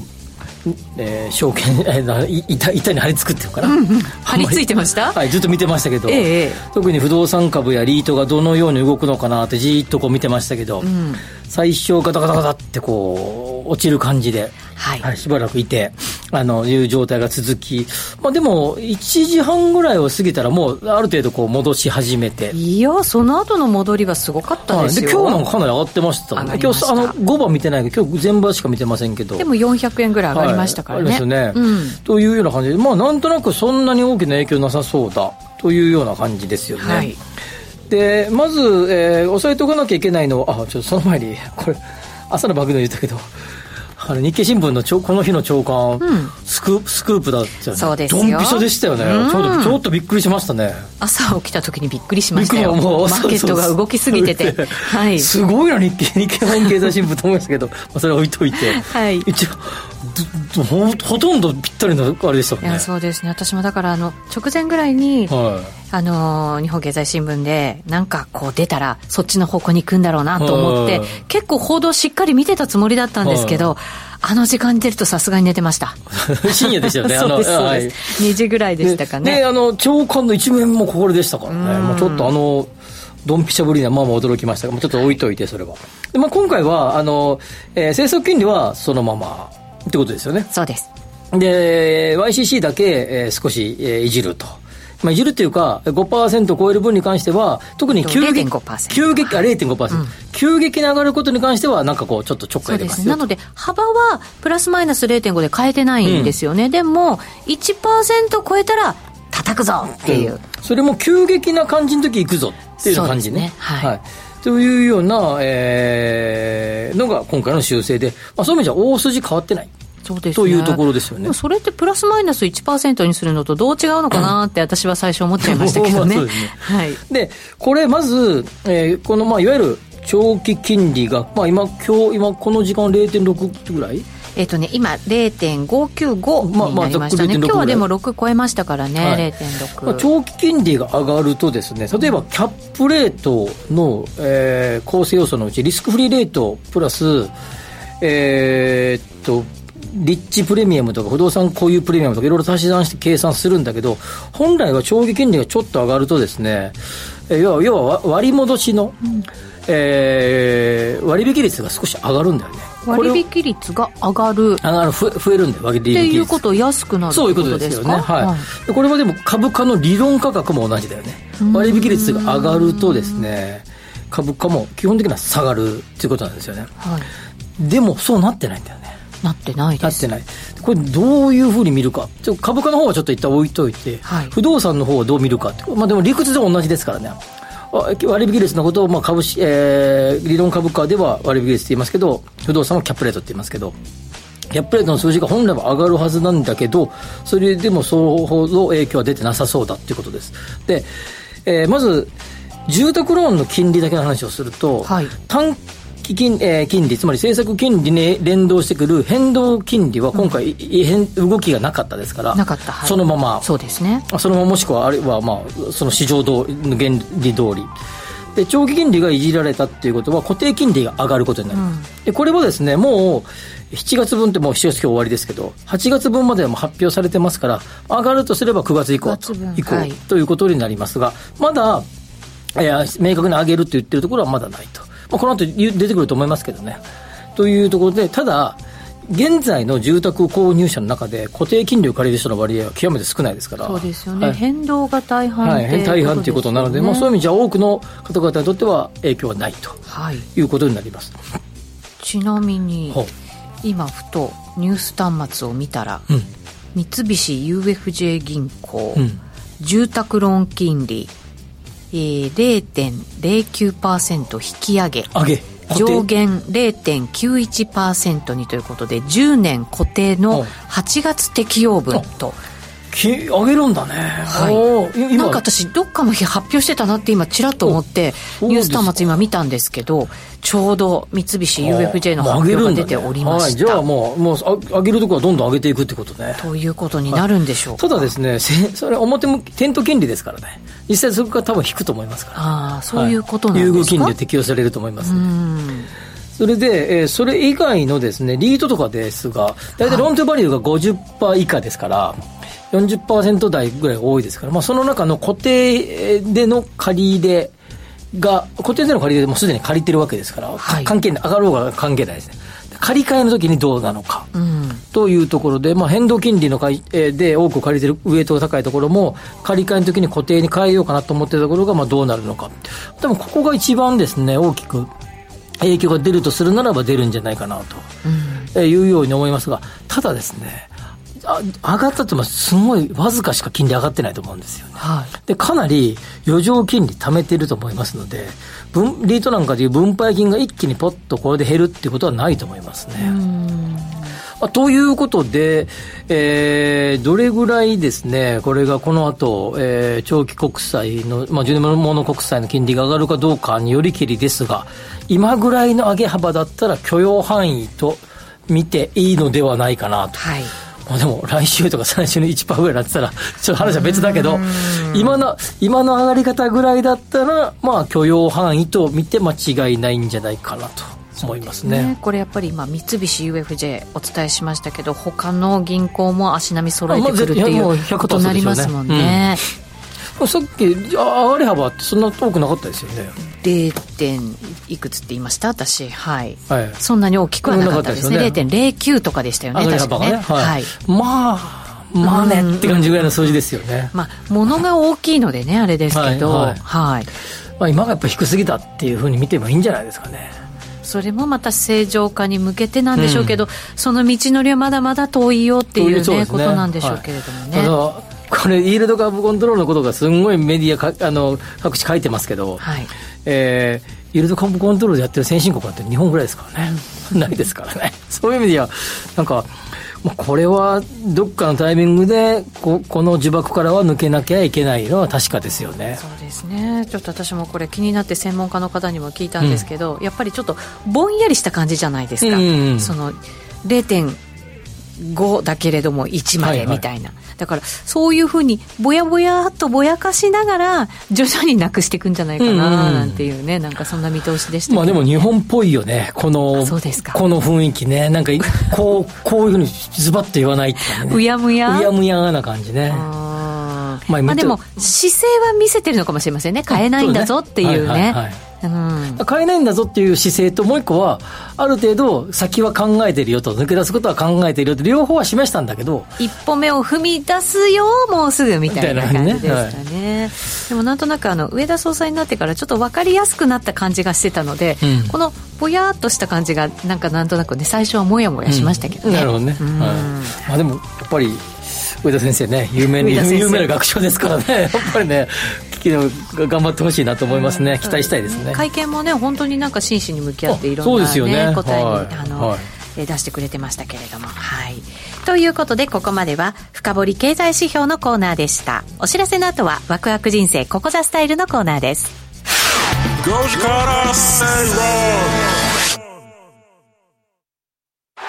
えー、証券、えー、板板に張り付くっていうかな、うんうん、張り付いてました？はいずっと見てましたけど、えー、特に不動産株やリートがどのように動くのかなってじっとこう見てましたけど、うん、最初ガタガタガタってこう落ちる感じで。はい、はい、しばらくいて、あの、いう状態が続き、まあでも、1時半ぐらいを過ぎたら、もう、ある程度こう、戻し始めて。いや、その後の戻りはすごかったですよ。はい、で、今日なんかかなり上がってましたね。今日、あの、5番見てないけど、今日全場しか見てませんけど。でも400円ぐらい上がりましたからね。はい、ですね、うん。というような感じで、まあ、なんとなくそんなに大きな影響なさそうだ、というような感じですよね。はい。で、まず、えー、押さえておかなきゃいけないのは、あ、ちょっとその前に、これ、朝の爆弾言ったけど、あの日経新聞のこの日の朝刊、うん、スクスクープだったよね。そうですよ。ドンピシャでしたよね、うん、ちょっとちょっとびっくりしましたね。朝起きた時にびっくりしました。よもうマーケットが動きすぎてて。はい、すごいな日経日経本経済新聞と思いましたけど、まあ、それ置いといて、はい、一応ほほとんどぴったりのあれでしたもんね。いやそうですね。私もだからあの直前ぐらいに、はい、あの日本経済新聞でなんかこう出たらそっちの方向に行くんだろうなと思って、はい、結構報道しっかり見てたつもりだったんですけど、はいあの時間に出るとさすがに寝てました。深夜でしたよね。そうですそうです、はい、2時ぐらいでしたかね。であの長官の一面もこれでしたからね。もうちょっとあのドンピシャぶりにはまあまあ驚きましたがちょっと置いといてそれは。で、まあ、今回はあの、えー、政策金利はそのままってことですよね。そうです。で YCC だけ、えー、少し、えー、いじるとまあ、いじるっていうか、5%超える分に関しては、特に急激、急激、あ、0.5%、うん、急激に上がることに関しては、なんかこう、ちょっとちょっかい出ますなので、幅はプラスマイナス0.5で変えてないんですよね。うん、でも、1%超えたら、叩くぞっていう、うん、それも急激な感じの時行くぞっていう感じね。ね。はい、はい。というような、えー、のが今回の修正で、まあ、そういう意味じゃ大筋変わってない。そうですね、というところですよね。それってプラスマイナス1%にするのとどう違うのかなって私は最初思っちゃいましたけどね。ね。はい、で、これまず、えー、このまあいわゆる長期金利が、まあ今、今日、今この時間0.6ぐらい？えっ、ー、とね今0.595になりましたね、まあまあ、今日はでも6超えましたからね、はい、0.6、まあ、長期金利が上がるとですね例えばキャップレートの、えー、構成要素のうちリスクフリーレートプラスえー、っとリッチプレミアムとか不動産固有プレミアムとかいろいろ足し算して計算するんだけど、本来は長期金利がちょっと上がるとですね、要は要は割り戻しの、うん、えー、割引率が少し上がるんだよね。割引率が上がる。上がる、増えるんだよ、割引率。っていうことを安くなるそういうことですよね。はい。はい、これはでも株価の理論価格も同じだよね。割引率が上がるとですね、株価も基本的には下がるっていうことなんですよね。はい。でも、そうなってないんだよね。なってないなってない。これどういうふうに見るか。ちょ株価の方はちょっと一旦置いといて、はい、不動産の方はどう見るかって。まあでも理屈では同じですからね。割引率のことを、まあ株式、えー、理論株価では割引率って言いますけど、不動産はキャップレートって言いますけど、キャップレートの数字が本来は上がるはずなんだけど、それでもそほど影響は出てなさそうだっていうことです。で、えー、まず、住宅ローンの金利だけの話をすると、はい、金,、えー、金利、つまり政策金利に連動してくる変動金利は今回、うん、動きがなかったですから、なかった、はい、そのまま、そうですね。そのままもしくは、あるいは、まあ、その市場どの原理通り。で長期金利がいじられたっていうことは固定金利が上がることになる、うん、でこれはですねもう7月分ってもう7月今日終わりですけど8月分まではもう発表されてますから上がるとすれば9月以降以降、はい、ということになりますがまだいや明確に上げるって言ってるところはまだないと。まあ、この後出てくると思いますけどね。というところで、ただ、現在の住宅購入者の中で固定金利を借りる人の割合は極めて少ないですから。そうですよね、はい、変動が大半はい、大半ということなので、まあ、そういう意味じゃ多くの方々にとっては影響はないと、はい、いうことになります。ちなみに今ふとニュース端末を見たら、うん、三菱 UFJ 銀行、うん、住宅ローン金利えー、0.09%引き上げ。上げ。上限0.91%にということで10年固定の8月適用分と上げるんだね、はい、なんか私どっかの日発表してたなって今ちらっと思ってニュース端末今見たんですけどちょうど三菱 UFJ の発表が出ておりました、ねはい、じゃあもうもう上げるところはどんどん上げていくってことね。ということになるんでしょうただですね それ表向き店頭金利ですからね。実際そこが多分引くと思いますから。ああそういうことなんですか、優遇金利で適用されると思います。それで、えー、それ以外のですね、リートとかですが、大体ローントゥバリューが50%以下ですから、40%台ぐらい多いですから、まあ、その中の固定での借り入れが、固定での借り入れでもすでに借りてるわけですから、はい、関係ない、上がろうが関係ないですね。借り換えの時にどうなのか、うん、というところで、まあ、変動金利の買い、えー、で多く借りてるウエイトが高いところも、借り換えの時に固定に変えようかなと思ってるところが、まあ、どうなるのか。多分ここが一番ですね、大きく影響が出るとするならば出るんじゃないかなと、うん、いうように思いますが、ただですね、あ上がったってもすごいわずかしか金利上がってないと思うんですよね。はい、でかなり余剰金利貯めていると思いますので分リートなんかでいう分配金が一気にポッとこれで減るっていうことはないと思いますね。まあ、ということで、えー、どれぐらいですね、これがこの後、えー、長期国債の、まあ、10年もの国債の金利が上がるかどうかによりきりですが、今ぐらいの上げ幅だったら許容範囲と見ていいのではないかなと。はいまあ、でも来週とか再来週の1%ぐらいになってたら、ちょっと話は別だけど、今の、今の上がり方ぐらいだったら、まあ許容範囲と見て間違いないんじゃないかなと。思いますね、ね、これやっぱり今三菱 UFJ お伝えしましたけど他の銀行も足並み揃えてくるっていうことになりますもんね。さっき上がり幅ってそんな遠くなかったですよね。0. 点いくつって言いました？私、はい、はい、そんなに大きくはなかったですね。ですね。0.09とかでしたよね確かね、ね、はい、はい、まあまあねって感じぐらいの数字ですよね、まあ物が大きいのでねあれですけど。はい、はい。まあ、今がやっぱ低すぎたっていうふうに見てもいいんじゃないですかね。それもまた正常化に向けてなんでしょうけど、うん、その道のりはまだまだ遠いよっていうね、ね。ことなんでしょうけれどもね。はいこれ、イールド株コントロールのことがすごいメディアかあの各地書いてますけど、はい、えー、イールド株コントロールやってる先進国なんて日本ぐらいですからね、ないですからね、そういう意味では、なんか、これはどっかのタイミングでここの呪縛からは抜けなきゃいけないのは確かですよね。そうですね。ちょっと私もこれ気になって専門家の方にも聞いたんですけど、うん、やっぱりちょっとぼんやりした感じじゃないですか、うんうん、その0.9 5だけれども1までみたいな、はい。はい、だからそういうふうにぼやぼやっとぼやかしながら徐々になくしていくんじゃないかななんていうね、うん、なんかそんな見通しでした、まあでも日本っぽいよね。このそうですか。この雰囲気ね。なんか こうこういうふうにズバッと言わないっていうね。うやむや？うやむやな感じね。まあ、まあ、でも姿勢は見せてるのかもしれませんね。変えないんだぞっていうね、うん、変えないんだぞっていう姿勢ともう一個はある程度先は考えてるよと抜け出すことは考えてるよと両方は示したんだけど一歩目を踏み出すよもうすぐみたいな感じでしたね、ねはい、でもなんとなくあの上田総裁になってからちょっと分かりやすくなった感じがしてたので、うん、このぼやっとした感じがなんかなんとなくね最初はもやもやしましたけどね、うん、なるほどね、はい。まあ、でもやっぱり上田先生ね有名 有名な学長ですからね。やっぱりね頑張ってほしいなと思いますね、期待したいですね。会見もね本当になんか真摯に向き合っていろんな、ね。ね、答えに、はい、あの、はい、出してくれてましたけれども。はい。ということでここまでは深掘り経済指標のコーナーでした。お知らせの後はワクワク人生ここザスタイルのコーナーです。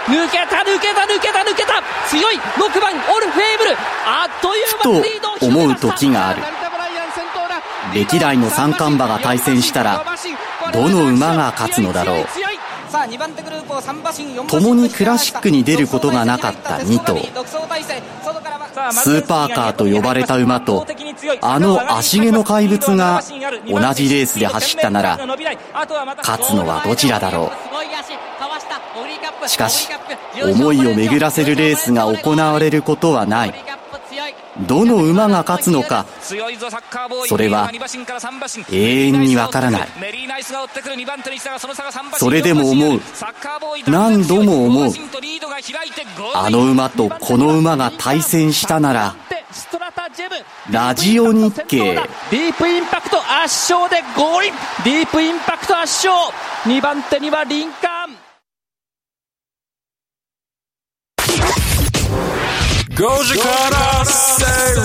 抜けた抜けた抜けた抜けた強い6番オルフェーブルあっという間にリードと思う時がある歴代の三冠馬が対戦したらどの馬が勝つのだろう。共にクラシックに出ることがなかった2頭スーパーカーと呼ばれた馬とあの足毛の怪物が同じレースで走ったなら勝つのはどちらだろう。しかし思いを巡らせるレースが行われることはない。どの馬が勝つのか。それは永遠にわからない。それでも思う。何度も思う。あの馬とこの馬が対戦したならラジオ日経。ディープインパクト圧勝でゴールディープインパクト圧勝。2番手にはリンカー5時から正論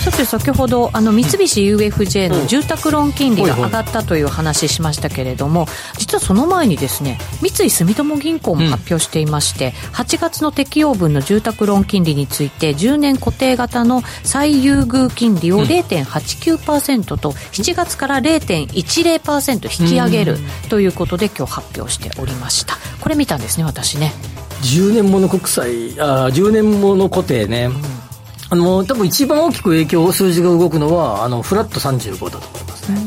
さて先ほどあの三菱 UFJ の住宅ローン金利が上がったという話しましたけれども実はその前にですね三井住友銀行も発表していまして、8月の適用分の住宅ローン金利について10年固定型の最優遇金利を0.89%と7月から0.10%引き上げるということで今日発表しておりました。これ見たんですね私ね10年もの国債あ10年もの固定ね、うん、あの多分一番大きく影響数字が動くのはあのフラット35だと思いますね、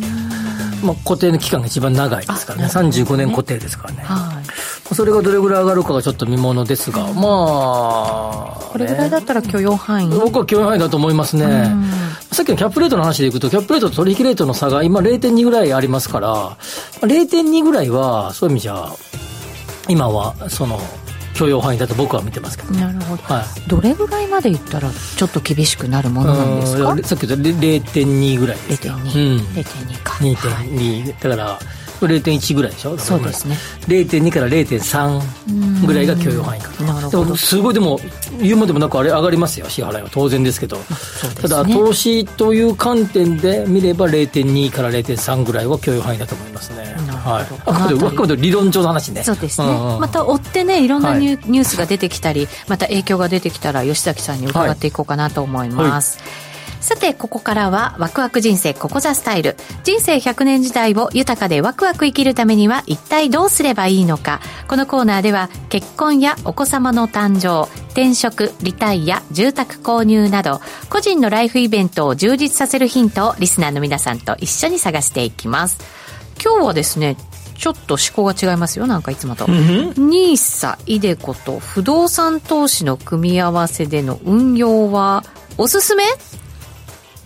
まあ、固定の期間が一番長いですからね。ね35年固定ですからね、はい、それがどれぐらい上がるかがちょっと見ものですが、まあ、これぐらいだったら許容範囲？僕は許容範囲だと思いますね、さっきのキャップレートの話でいくと、キャップレートと取引レートの差が今0.2ぐらいありますから、0.2ぐらいは、そういう意味じゃ、今は、その、許容範囲だと僕は見てますけど、なるほど、はい、どれぐらいまでいったらちょっと厳しくなるものなんですか？さっき言った0.2ぐらいですか0.2、うん、0.2か。2.2、はい、だから0.1ぐらいでしょ？そうですね。0.2から0.3ぐらいが許容範囲か。なるほど。すごいでも言うまでもなくあれ上がりますよ支払いは。当然ですけど、ね、ただ投資という観点で見れば0.2から0.3ぐらいは許容範囲だと思いますね。はい、あくまで理論上の話ね。そうですね、うんうん、また追ってねいろんなニュ,、ニュースが出てきたりまた影響が出てきたら吉崎さんに伺っていこうかなと思います、はいはいさて、ここからは、ワクワク人生ここザスタイル。人生100年時代を豊かでワクワク生きるためには、一体どうすればいいのか。このコーナーでは、結婚やお子様の誕生、転職、リタイア、住宅購入など、個人のライフイベントを充実させるヒントをリスナーの皆さんと一緒に探していきます。今日はですね、ちょっと思考が違いますよなんかいつもと NISA、イデコと不動産投資の組み合わせでの運用はおすすめ？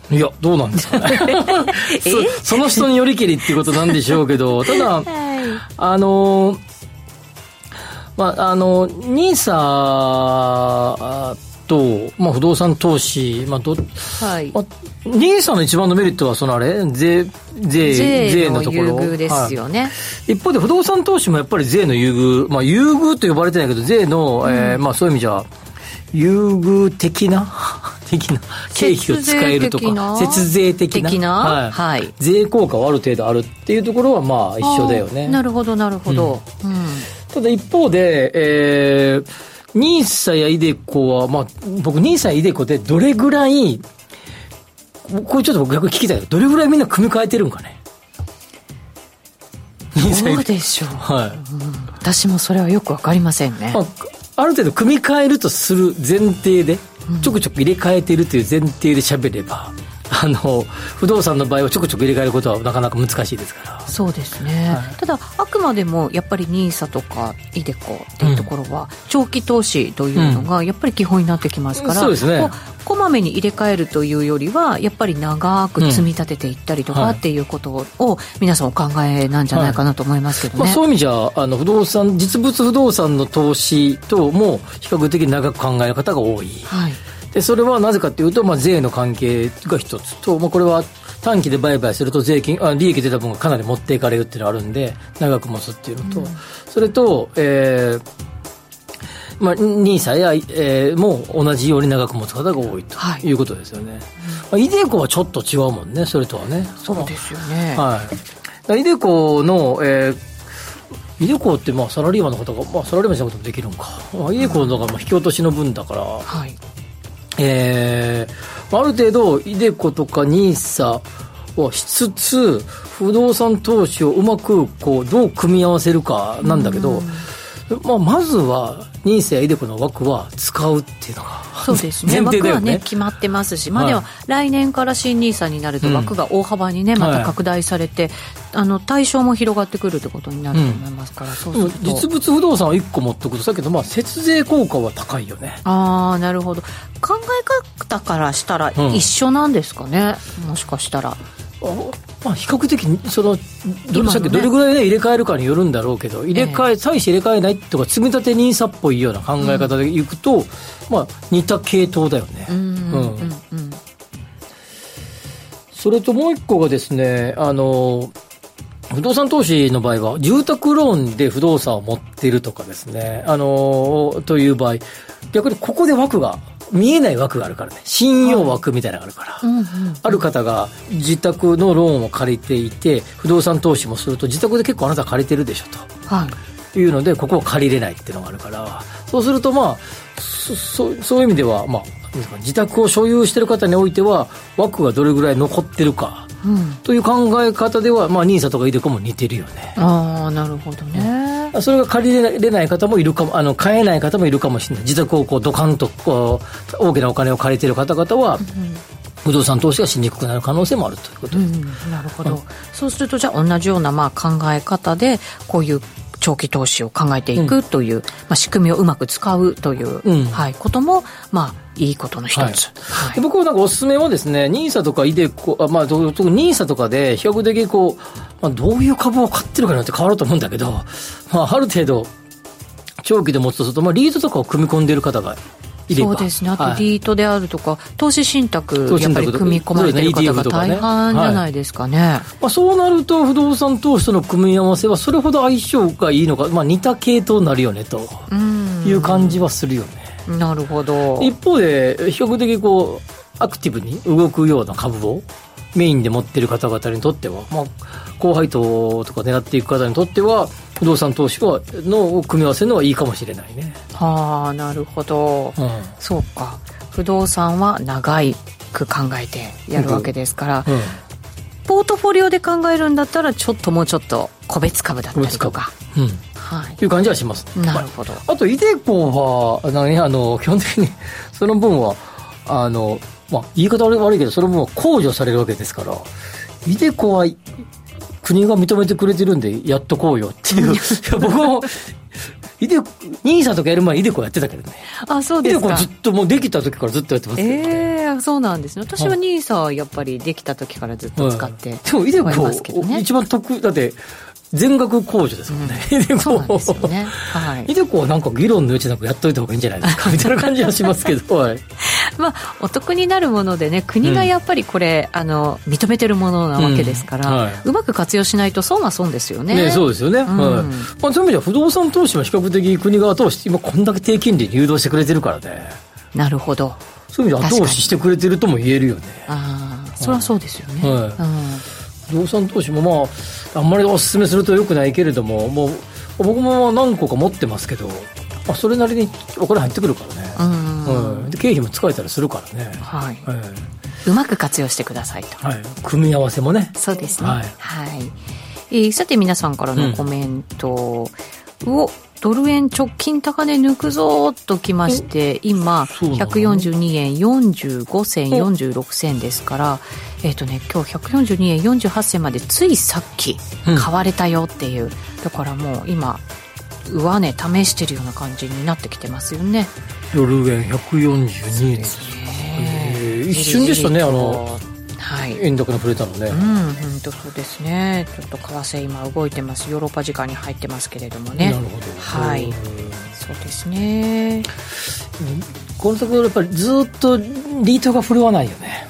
いや、どうなんですかね。そ。その人によりけりっていうことなんでしょうけど、ただ、はい、あの、まあ、あの、ニーサと、まあ、不動産投資、まあどはい。まあ、ニーサの一番のメリットは、そのあれ、税、税、税のところ？優遇ですよね、はい、一方で不動産投資もやっぱり税の優遇、まあ、優遇と呼ばれてないけど、税の、うん、えー、まあ、そういう意味じゃ、優遇的な？的な？経費を使えるとか節税的な？はい、はい、税効果はある程度あるっていうところはまあ一緒だよね。なるほどなるほど、うん、たただ一方で、えー、ニーサやイデコは、まあ、僕、ニーサやイデコでどれぐらい、これちょっと僕逆に聞きたいどれぐらいみんな組み替えてるんかね？そうでしょう、はい、うん、私もそれはよく分かりませんね、まあ、ある程度組み替えるとする前提でちょくちょく入れ替えてるという前提で喋れば、あの不動産の場合はちょくちょく入れ替えることはなかなか難しいですから。そうですね、はい、ただあくまでもやっぱり NISA とか iDeCo っていうところは長期投資というのがやっぱり基本になってきますから、うん、そうですね。こまめに入れ替えるというよりはやっぱり長く積み立てていったりとか、っていうことを皆さんお考えなんじゃないかなと思いますけどね、はいまあ、そういう意味じゃあの不動産実物不動産の投資とも比較的長く考える方が多い、はいでそれはなぜかというと、まあ、税の関係が一つと、まあ、これは短期で売買すると税金あ利益出た分がかなり持っていかれるっていうのがあるんで長く持つっていうのと、うん、それと、えーまあ、NISA や、えー、も同じように長く持つ方が多いとい。うことですよね、はいまあ、イデコはちょっと違うもんねそれとはね。そうですよね。はい。イデコの、えーイデコってまあサラリーマンの方が、まあ、サラリーマンじゃなくてもできるんか、まあ、イデコのが引き落としの分だから、はい、えー、ある程度、イデコとか NISA をしつつ、不動産投資をうまくこうどう組み合わせるかなんだけど、まあ、まずは、ニースやイデコの枠は使うっていうのがそうですね。ね。枠はね決まってますし、まあ、では来年から新ニーサになると枠が大幅にね、また拡大されて、あの対象も広がってくるってことになると思いますから、うん、そう実物不動産を1個持っておくとだけど、まあ、節税効果は高いよね。ああなるほど。考え方からしたら一緒なんですかね、うん、もしかしたらまあ、比較的そのどれ,、さっきどれぐらい、ね、入れ替えるかによるんだろうけど入れ替え、えー、際し入れ替えないとか積み立て NISA っぽいような考え方でいくと、うん、まあ、似た系統だよね。うん。それともう一個がですねあの不動産投資の場合は、住宅ローンで不動産を持っているとかですね、あのという場合、逆にここで枠が見えない枠があるからね。信用枠みたいなのがあるから、はいある方が自宅のローンを借りていて不動産投資もすると自宅で結構あなた借りてるでしょと、はい、いうのでここを借りれないっていうのがあるから。そうするとまあそそういう意味では、まあ、自宅を所有している方においては枠がどれぐらい残ってるか、うん、という考え方では、まあ、NISA とか iDeCo も似てるよね。ああなるほどね、それが借りれない方もいるかも、あの買えない方もいるかもしれない、自宅をこうドカンとこう大きなお金を借りている方々は、不動産投資がしにくくなる可能性もあるということです、うん、なるほど、うん、そうするとじゃあ同じようなまあ考え方でこういう長期投資を考えていくという、うん、まあ、仕組みをうまく使うという、うん、はい、ことも、まあ、いいことの一つ、はい。はい、僕はなんかおすすめはですね NISA とかイデコあ、まあ、特に NISA とかで比較的こう、まあ、どういう株を買ってるかによって変わると思うんだけど、まあ、ある程度長期で持つとすると、まあ、リードとかを組み込んでいる方がそうですね。あとリートであるとか、はい、投資信託やっぱり組み込まれてる方が大半じゃないですかね、ねはい、まあ、そうなると不動産投資との組み合わせはそれほど相性がいいのか、まあ、似た系統になるよねと。いう感じはするよね。なるほど。一方で比較的こうアクティブに動くような株をメインで持ってる方々にとっては、まあ、高配当とか狙っていく方にとっては不動産投資はの組み合わせるのはいいかもしれないね。はあなるほど、うん、そうか。不動産は長いく考えてやるわけですから、うん。うん、ポートフォリオで考えるんだったらちょっともうちょっと個別株だったりとか、うん、はい、いう感じはします、なるほど、あとイデコは何あの基本的にその分はあの、まあ、言い方悪いけどその分は控除されるわけですからイデコは国が認めてくれてるんでやっとこうよっていう僕もイデコ、ニーサとかやる前イデコやってたけどね。あ、そうですか。イデコずっともうできた時からずっとやってますええー、そうなんですね。私はニーサはやっぱりできた時からずっと使って、うん、でもイデコ、ね、一番得、だって、全額控除ですもんね。うん、そうなんですよね。はい。イデコはなんか議論の余地なくやっといた方がいいんじゃないですか みたいな感じはしますけど、はい。まあ、お得になるものでね、国がやっぱりこれ、うん、あの、認めてるものなわけですから、うんはい、うまく活用しないと損は損ですよね。ねそうですよね。うん、はい。まあ、そういう意味では不動産投資は比較的国側通して今こんだけ低金利に誘導してくれてるからね。なるほど。そういう意味で後押ししてくれてるとも言えるよね。ああ、それはそうですよね。はい。不動産投資もまあ、あんまりお勧めするとよくないけれども、もう、僕も何個か持ってますけどあそれなりにお金入ってくるからね、うん。うん、で経費も使えたりするからね、はい。えー、うまく活用してくださいと、はい、組み合わせもね。そうですね。はい、はい。えー、さて皆さんからのコメント、うん、おドル円直近高値抜くぞときまして、今、142円45銭、46銭ですから、えっ、ー、とね、今日142円48銭までついさっき買われたよっていう、うん、だからもう今、上値試してるような感じになってきてますよね。ドル円142円。ですね。一瞬でしたね、あの、はい、円高に触れたのね。うん、本当そうですね。ちょっと為替今動いてます。ヨーロッパ時間に入ってますけれどもね。なるほど。はい。そうですね。このところやっぱりずっとリートが振るわないよね。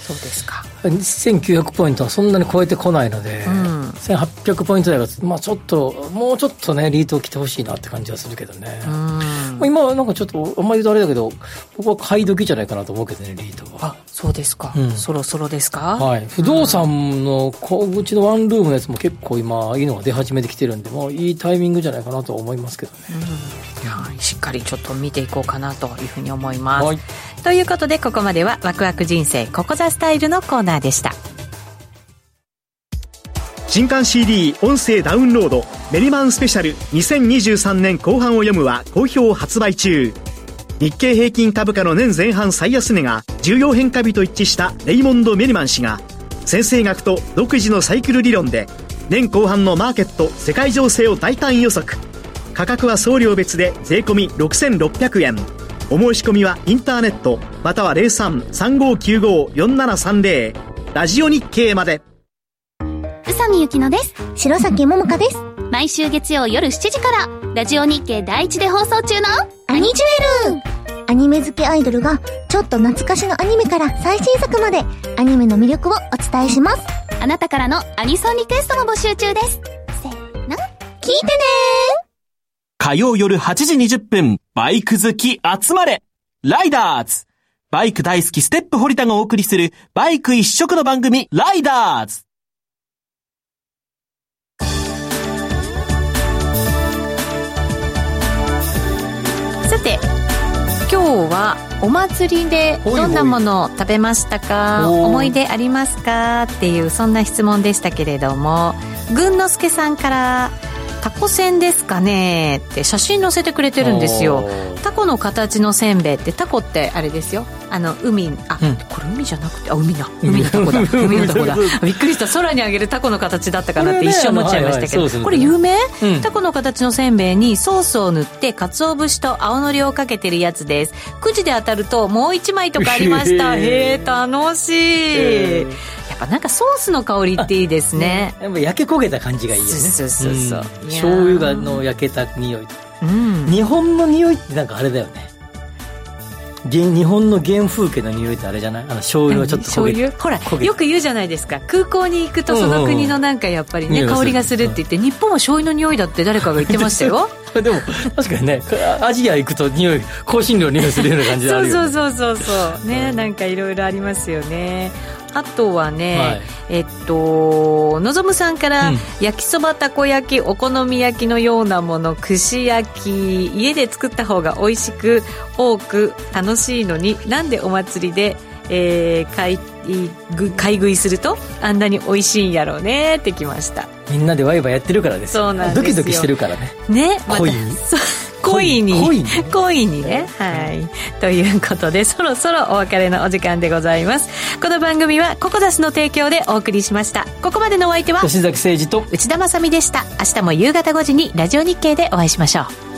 そうですか。1900ポイントはそんなに超えてこないので、うん、1800ポイント台が、まあ、ちょっと、もうちょっとね、リートを来てほしいなって感じはするけどね。うん、今はなんかちょっと、あんまり言うとあれだけど、僕は買い時じゃないかなと思うけどね、リートは。あ、そうですか。うん、そろそろですか？はい。不動産の小口のワンルームのやつも結構今、いいのが出始めてきてるんで、もういいタイミングじゃないかなと思いますけどね。はい、しっかりちょっと見ていこうかなというふうに思います。はい、ということで、ここまでは、ワクワク人生、ここザスタイルのコーナーでした。新刊 CD 音声ダウンロードメリマンスペシャル2023年後半を読むは好評発売中。日経平均株価の年前半最安値が重要変化日と一致したレイモンド・メリマン氏が先生学と独自のサイクル理論で年後半のマーケット世界情勢を大胆予測。価格は送料別で税込6600円。お申し込みはインターネットまたは03-3595-4730ラジオ日経まで。ゆきのです。白崎桃香です。毎週月曜夜7時から、ラジオ日経第一で放送中の、アニジュエルアニメ好きアイドルが、ちょっと懐かしのアニメから最新作まで、アニメの魅力をお伝えします。あなたからのアニソンリクエストも募集中です。せーの、聞いてね火曜夜8時20分、バイク好き集まれライダーズバイク大好きステップ堀田がお送りするバイク一色の番組ライダーズさて今日はお祭りでどんなものを食べましたか？思い出ありますか？っていうそんな質問でしたけれども軍之助さんからタコせんですかねって写真載せてくれてるんですよ。タコの形のせんべいってタコってあれですよ。あの海あ、うん、これ海じゃなくてあ海だ。海のタコだ。海のタコだ。びっくりした。空にあげるタコの形だったかなって一瞬思っちゃいましたけど。これ,、これ有名、うん、タコの形のせんべいにソースを塗って鰹節と青のりをかけてるやつです。くじで当たるともう一枚とかありました。へえ楽しいぱなんかソースの香りっていいですね。やっぱ焼け焦げた感じがいいよね。そうそうそう、う。ん、醤油がの焼けた匂い、うん、日本の匂いってなんかあれだよね。日本の原風景の匂いってあれじゃない？あの醤油はちょっと焦げほらよく言うじゃないですか。空港に行くとその国のなんかやっぱりね、香りがするって言って日本は醤油の匂いだって誰かが言ってましたよ。でも確かにねアジア行くと匂い香辛料の匂いするような感じであるよ、ね、そうそうそうそう。ねなんかいろいろありますよねあとはね、はい、えっとのぞむさんから、うん、焼きそばたこ焼きお好み焼きのようなもの串焼き家で作った方が美味しく多く楽しいのになんでお祭りで、えー、買い買い食いするとあんなに美味しいんやろうねってきました。みんなでワイワイやってるからですそうなんですドキドキしてるからね。ね恋に、恋に？恋にね。はい。ということでそろそろお別れのお時間でございます。この番組はココザスの提供でお送りしました。ここまでのお相手は吉崎誠二と内田まさでした。明日も夕方5時にラジオ日経でお会いしましょう